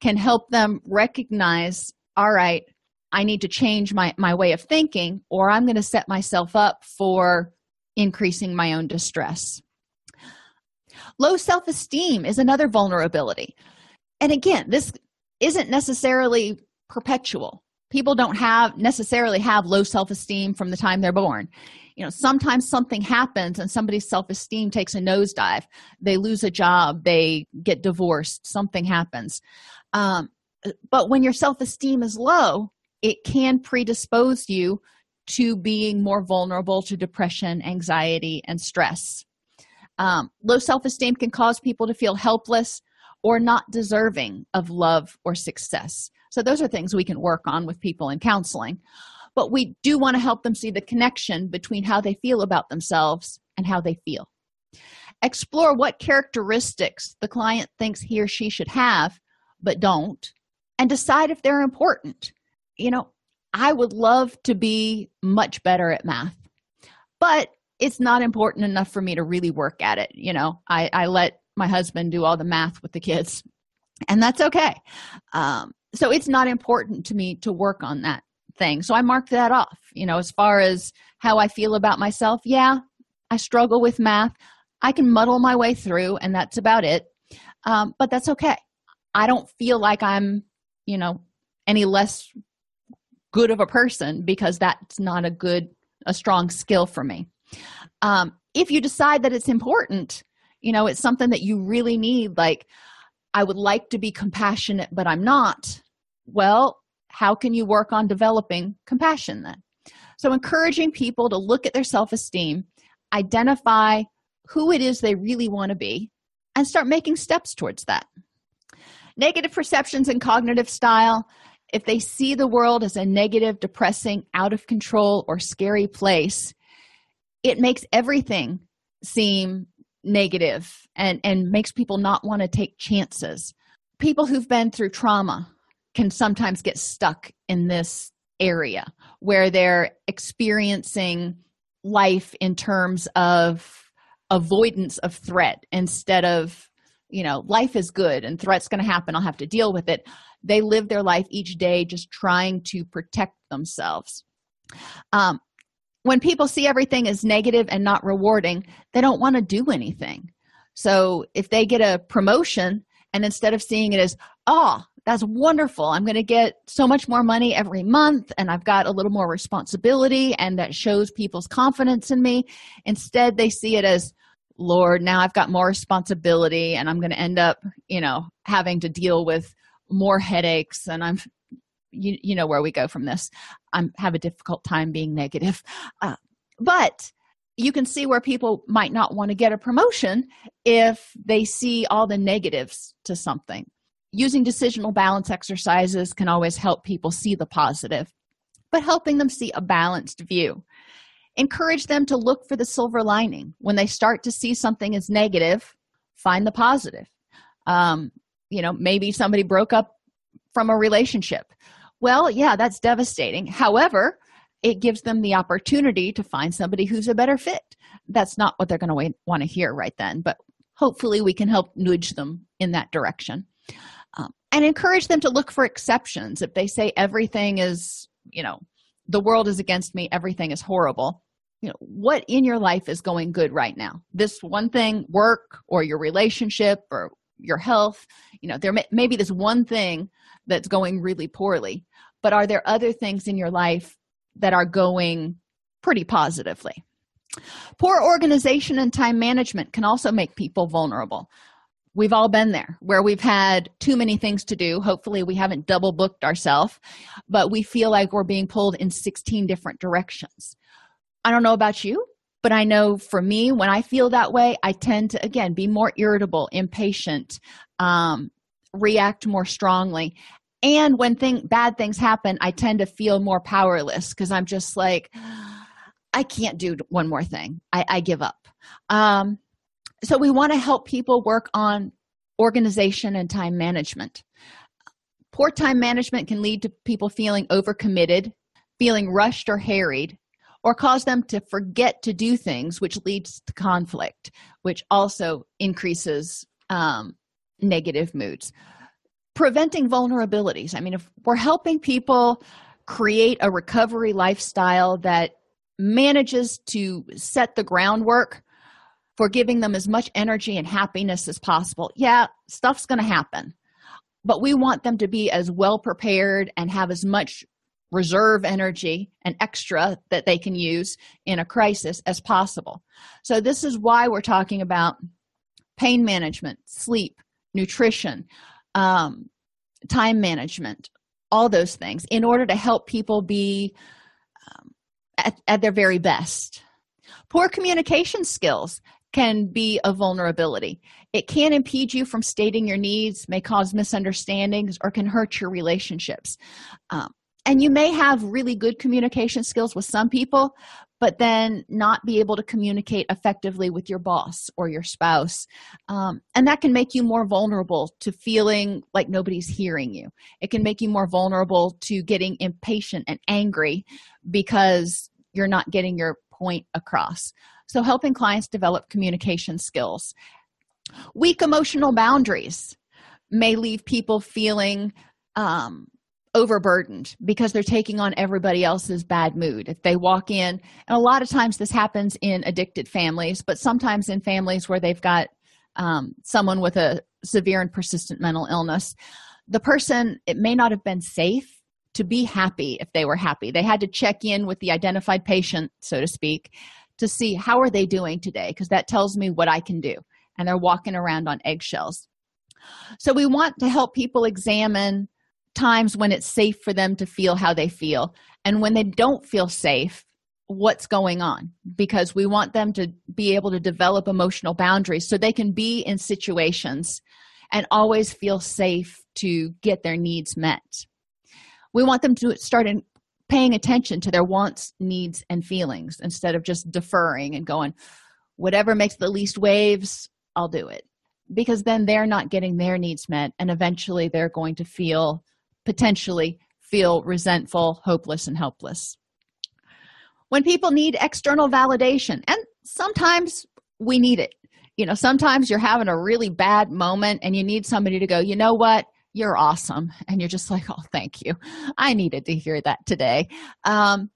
can help them recognize all right i need to change my my way of thinking or i'm going to set myself up for increasing my own distress. Low self-esteem is another vulnerability. And again this isn't necessarily perpetual. People don't have necessarily have low self-esteem from the time they're born you know sometimes something happens and somebody's self-esteem takes a nosedive. They lose a job. They get divorced. Something happens. Um, but when your self-esteem is low it can predispose you to being more vulnerable to depression anxiety and stress. Um, low self-esteem can cause people to feel helpless or not deserving of love or success. So those are things we can work on with people in counseling but we do want to help them see the connection between how they feel about themselves and how they feel. Explore what characteristics the client thinks he or she should have, but don't, and decide if they're important. You know, I would love to be much better at math, but it's not important enough for me to really work at it. You know, I, I let my husband do all the math with the kids, and that's okay. Um, so it's not important to me to work on that thing. So I marked that off. You know, as far as how I feel about myself, yeah, I struggle with math. I can muddle my way through, and that's about it. Um, but that's okay. I don't feel like I'm, you know, any less good of a person because that's not a good, a strong skill for me. Um, if you decide that it's important, you know, it's something that you really need, like, I would like to be compassionate, but I'm not. Well, how can you work on developing compassion then? So, encouraging people to look at their self esteem, identify who it is they really want to be, and start making steps towards that. Negative perceptions and cognitive style if they see the world as a negative, depressing, out of control, or scary place, it makes everything seem negative and, and makes people not want to take chances. People who've been through trauma can sometimes get stuck in this area where they're experiencing life in terms of avoidance of threat instead of you know life is good and threat's going to happen i'll have to deal with it. They live their life each day just trying to protect themselves. Um, when people see everything as negative and not rewarding they don't want to do anything. So if they get a promotion and instead of seeing it as oh that's wonderful. I'm going to get so much more money every month, and I've got a little more responsibility, and that shows people's confidence in me. Instead, they see it as, Lord, now I've got more responsibility, and I'm going to end up, you know, having to deal with more headaches, and I'm, you, you know, where we go from this. I'm have a difficult time being negative. Uh, but you can see where people might not want to get a promotion if they see all the negatives to something using decisional balance exercises can always help people see the positive, but helping them see a balanced view. Encourage them to look for the silver lining. When they start to see something as negative, find the positive. Um, you know, maybe somebody broke up from a relationship. Well, yeah, that's devastating. However, it gives them the opportunity to find somebody who's a better fit. That's not what they're going to want to hear right then, but hopefully we can help nudge them in that direction Um, and encourage them to look for exceptions. If they say everything is you know the world is against me everything is horrible you know what in your life is going good right now? This one thing work or your relationship or your health you know there may, maybe this one thing that's going really poorly but are there other things in your life that are going pretty positively? Poor organization and time management can also make people vulnerable We've all been there where we've had too many things to do. Hopefully, we haven't double booked ourselves, but we feel like we're being pulled in 16 different directions. I don't know about you, but I know for me, when I feel that way, I tend to, again, be more irritable, impatient, um, react more strongly. And when thing, bad things happen, I tend to feel more powerless because I'm just like, I can't do one more thing. I, I give up. Um, so we want to help people work on organization and time management poor time management can lead to people feeling overcommitted feeling rushed or harried or cause them to forget to do things, which leads to conflict, which also increases um, negative moods. Preventing vulnerabilities. I mean, if we're helping people create a recovery lifestyle that manages to set the groundwork for giving them as much energy and happiness as possible, yeah, stuff's going to happen. But we want them to be as well prepared and have as much reserve energy and extra that they can use in a crisis as possible. So, this is why we're talking about pain management, sleep, nutrition, um, time management, all those things in order to help people be um, at, at their very best. Poor communication skills can be a vulnerability. It can impede you from stating your needs, may cause misunderstandings, or can hurt your relationships. Um, and you may have really good communication skills with some people but then not be able to communicate effectively with your boss or your spouse um, and that can make you more vulnerable to feeling like nobody's hearing you it can make you more vulnerable to getting impatient and angry because you're not getting your point across so helping clients develop communication skills weak emotional boundaries may leave people feeling um, overburdened because they're taking on everybody else's bad mood. If they walk in, and a lot of times this happens in addicted families, but sometimes in families where they've got um, someone with a severe and persistent mental illness, the person, it may not have been safe to be happy if they were happy. They had to check in with the identified patient, so to speak, to see how are they doing today because that tells me what I can do. And they're walking around on eggshells. So we want to help people examine times when it's safe for them to feel how they feel and when they don't feel safe what's going on because we want them to be able to develop emotional boundaries so they can be in situations and always feel safe to get their needs met we want them to start in paying attention to their wants needs and feelings instead of just deferring and going whatever makes the least waves i'll do it because then they're not getting their needs met and eventually they're going to feel potentially feel resentful, hopeless, and helpless. When people need external validation, and sometimes we need it. You know, sometimes you're having a really bad moment and you need somebody to go, you know what? You're awesome. And you're just like, oh, thank you. I needed to hear that today. Um,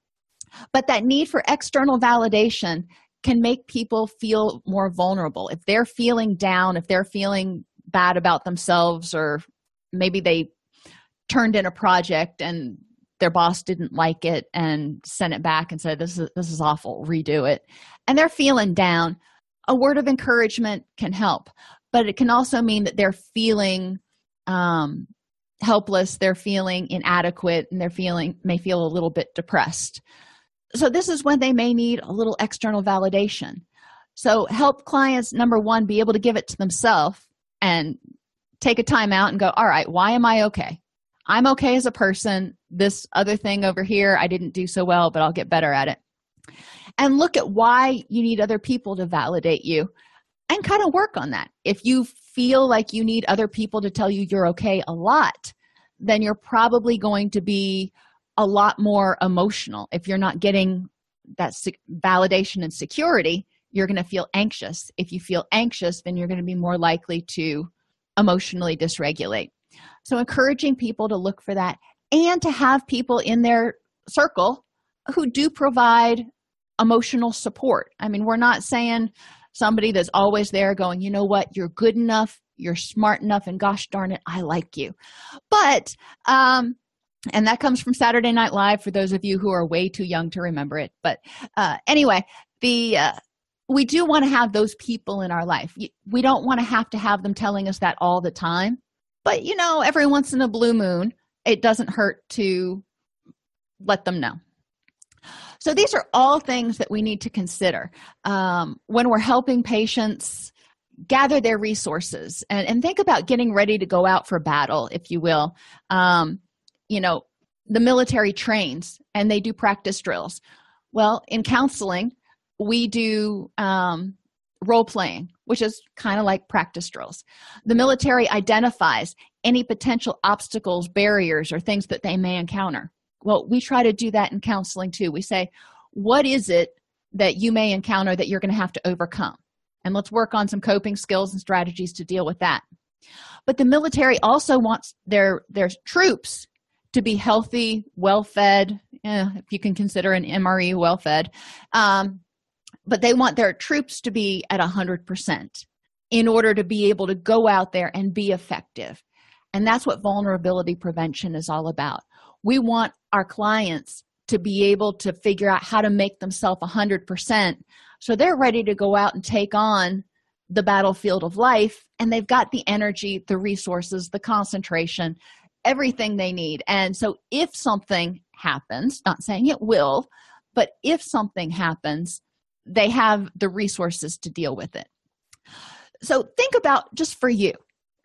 but that need for external validation can make people feel more vulnerable. If they're feeling down, if they're feeling bad about themselves, or maybe they turned in a project and their boss didn't like it and sent it back and said this is this is awful redo it and they're feeling down a word of encouragement can help but it can also mean that they're feeling um, helpless they're feeling inadequate and they're feeling may feel a little bit depressed so this is when they may need a little external validation so help clients number one be able to give it to themselves and take a time out and go all right why am i okay I'm okay as a person. This other thing over here, I didn't do so well, but I'll get better at it. And look at why you need other people to validate you and kind of work on that. If you feel like you need other people to tell you you're okay a lot, then you're probably going to be a lot more emotional. If you're not getting that validation and security, you're going to feel anxious. If you feel anxious, then you're going to be more likely to emotionally dysregulate. So, encouraging people to look for that and to have people in their circle who do provide emotional support. I mean, we're not saying somebody that's always there going, you know what, you're good enough, you're smart enough, and gosh darn it, I like you. But, um, and that comes from Saturday Night Live for those of you who are way too young to remember it. But uh, anyway, the uh, we do want to have those people in our life. We don't want to have to have them telling us that all the time but you know every once in a blue moon it doesn't hurt to let them know so these are all things that we need to consider um, when we're helping patients gather their resources and, and, think about getting ready to go out for battle if you will um, you know the military trains and they do practice drills well in counseling we do um, role playing, which is kind of like practice drills. The military identifies any potential obstacles, barriers, or things that they may encounter. Well, we try to do that in counseling too. We say, what is it that you may encounter that you're going to have to overcome? And let's work on some coping skills and strategies to deal with that. But the military also wants their their troops to be healthy well fed eh, if you can consider an mre well fed um, but they want their troops to be at 100% in order to be able to go out there and be effective. And that's what vulnerability prevention is all about we want our clients to be able to figure out how to make themselves 100% so they're ready to go out and take on the battlefield of life and they've got the energy the resources the concentration everything they need. And so if something happens not saying it will but if something happens they have the resources to deal with it. So think about just for you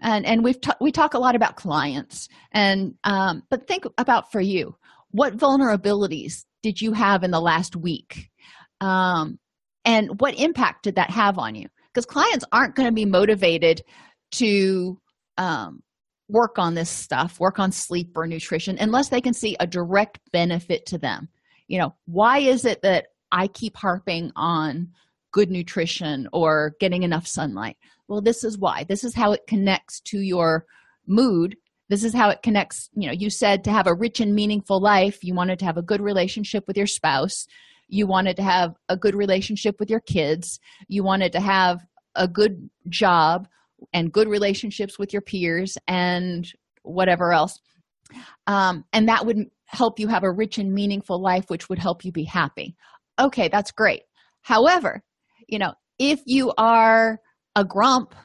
and and we've ta- we talk a lot about clients. And um, but think about for you what vulnerabilities did you have in the last week? Um, and what impact did that have on you? Because clients aren't going to be motivated to um, work on this stuff work on sleep or nutrition unless they can see a direct benefit to them. You know why is it that i keep harping on good nutrition or getting enough sunlight well this is why. This is how it connects to your mood. This is how it connects you know you said to have a rich and meaningful life you wanted to have a good relationship with your spouse you wanted to have a good relationship with your kids you wanted to have a good job and good relationships with your peers and whatever else. Um, and that would help you have a rich and meaningful life which would help you be happy. Okay that's great. However you know if you are a grump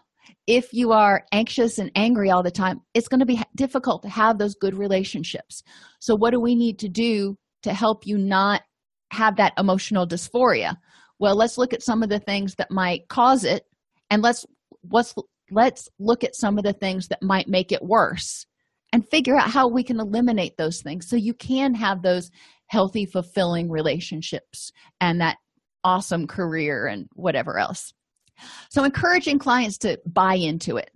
if you are anxious and angry all the time it's going to be difficult to have those good relationships. So what do we need to do to help you not have that emotional dysphoria? Well let's look at some of the things that might cause it and let's let's let's look at some of the things that might make it worse and figure out how we can eliminate those things so you can have those healthy fulfilling relationships and that awesome career and whatever else so encouraging clients to buy into it.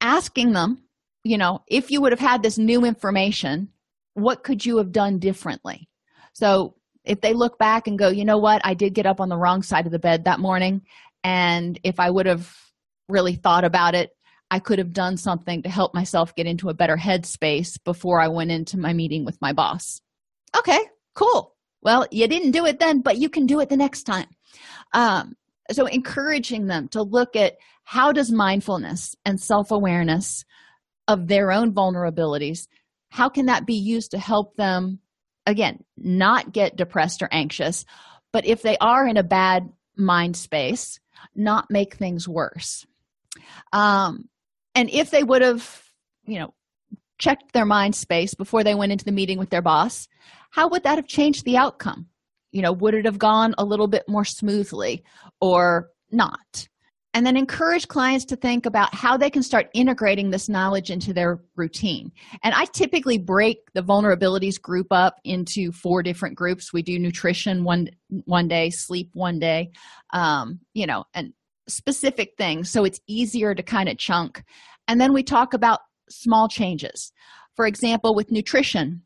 Asking them you know if you would have had this new information what could you have done differently? So if they look back and go you know what? I did get up on the wrong side of the bed that morning and if i would have really thought about it i could have done something to help myself get into a better headspace before i went into my meeting with my boss. Okay cool. Well you didn't do it then but you can do it the next time. Um, so encouraging them to look at how does mindfulness and self-awareness of their own vulnerabilities how can that be used to help them again not get depressed or anxious but if they are in a bad mind space not make things worse. Um, and if they would have you know checked their mind space before they went into the meeting with their boss how would that have changed the outcome you know would it have gone a little bit more smoothly or not? And then encourage clients to think about how they can start integrating this knowledge into their routine. And i typically break the vulnerabilities group up into four different groups. We do nutrition one one day sleep one day um, you know and specific things so it's easier to kind of chunk. And then we talk about small changes. For example with nutrition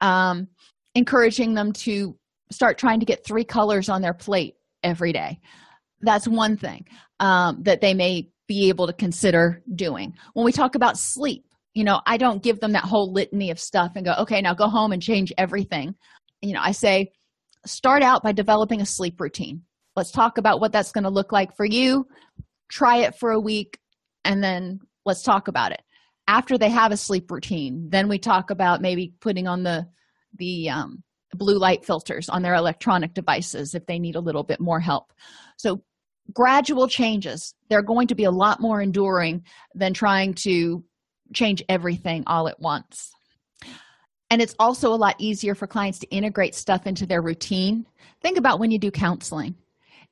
um, encouraging them to start trying to get three colors on their plate every day. That's one thing um, that they may be able to consider doing. When we talk about sleep you know i don't give them that whole litany of stuff and go okay now go home and change everything. You know i say start out by developing a sleep routine. Let's talk about what that's going to look like for you. Try it for a week and then let's talk about it. After they have a sleep routine then we talk about maybe putting on the the um, blue light filters on their electronic devices if they need a little bit more help. So gradual changes they're going to be a lot more enduring than trying to change everything all at once. And it's also a lot easier for clients to integrate stuff into their routine. Think about when you do counseling.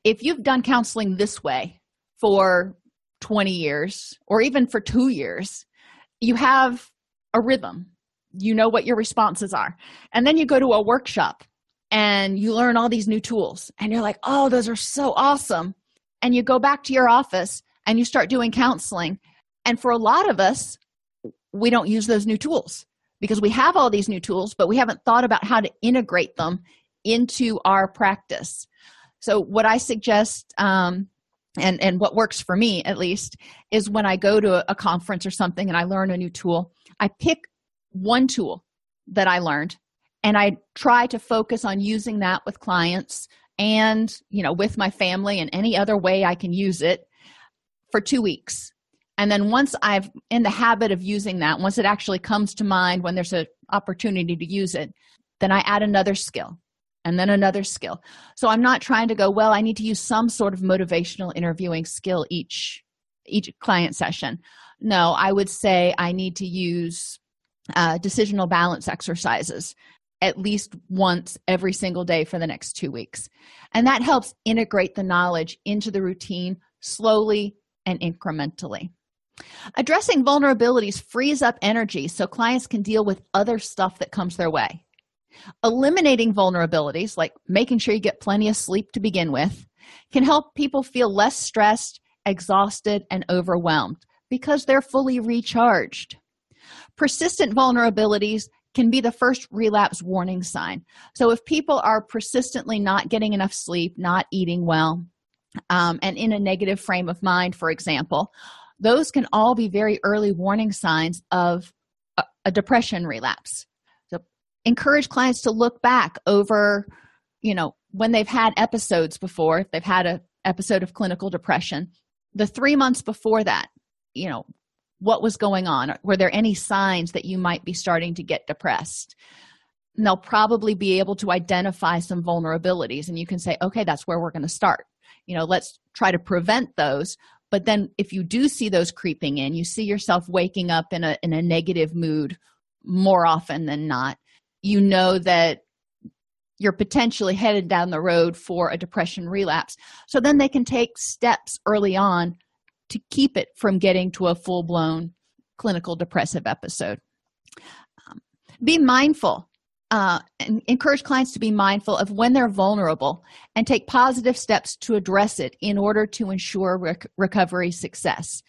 If you've done counseling this way for 20 years or even for two years you have a rhythm you know what your responses are. And then you go to a workshop and you learn all these new tools and you're like oh those are so awesome. And you go back to your office and you start doing counseling. And for a lot of us we don't use those new tools because we have all these new tools but we haven't thought about how to integrate them into our practice. So, what I suggest, um, and and what works for me at least, is when I go to a, conference or something and I learn a new tool, I pick one tool that I learned and I try to focus on using that with clients and you know with my family and any other way I can use it for 2 weeks. And then once I've in the habit of using that, once it actually comes to mind when there's an opportunity to use it, then I add another skill and then another skill. So I'm not trying to go, well, I need to use some sort of motivational interviewing skill each each client session. No, I would say I need to use uh, decisional balance exercises at least once every single day for the next two weeks. And that helps integrate the knowledge into the routine slowly and incrementally. Addressing vulnerabilities frees up energy so clients can deal with other stuff that comes their way. Eliminating vulnerabilities, like making sure you get plenty of sleep to begin with, can help people feel less stressed, exhausted, and overwhelmed because they're fully recharged. Persistent vulnerabilities can be the first relapse warning sign. So, if people are persistently not getting enough sleep, not eating well, um, and in a negative frame of mind, for example, those can all be very early warning signs of a, a depression relapse. So, encourage clients to look back over, you know, when they've had episodes before, if they've had a episode of clinical depression, the three months before that, you know, what was going on? Were there any signs that you might be starting to get depressed? And they'll probably be able to identify some vulnerabilities and you can say okay that's where we're going to start. You know let's try to prevent those. But then if you do see those creeping in you see yourself waking up in a in a negative mood more often than not you know that you're potentially headed down the road for a depression relapse. So then they can take steps early on to keep it from getting to a full blown clinical depressive episode. Um, be mindful uh, and encourage clients to be mindful of when they're vulnerable and take positive steps to address it in order to ensure rec- recovery success.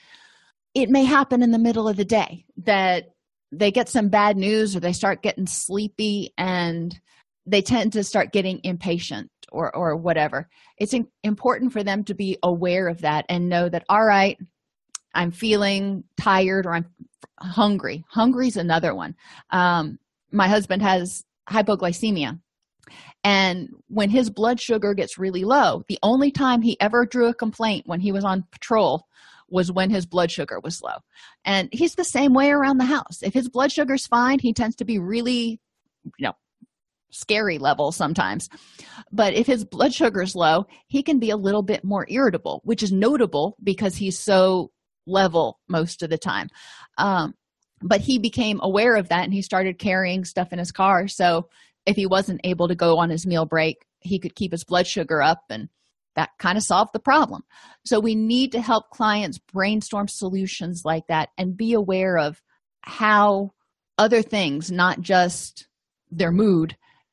It may happen in the middle of the day that they get some bad news or they start getting sleepy and they tend to start getting impatient or or whatever. It's in, important for them to be aware of that and know that all right i'm feeling tired or i'm hungry hungry. Is another one. Um, my husband has hypoglycemia. And when his blood sugar gets really low the only time he ever drew a complaint when he was on patrol was when his blood sugar was low. And he's the same way around the house. If his blood sugar's fine he tends to be really you know scary level sometimes. But if his blood sugar is low, he can be a little bit more irritable, which is notable because he's so level most of the time. Um, but he became aware of that and he started carrying stuff in his car. So if he wasn't able to go on his meal break, he could keep his blood sugar up and that kind of solved the problem. So we need to help clients brainstorm solutions like that and be aware of how other things, not just their mood,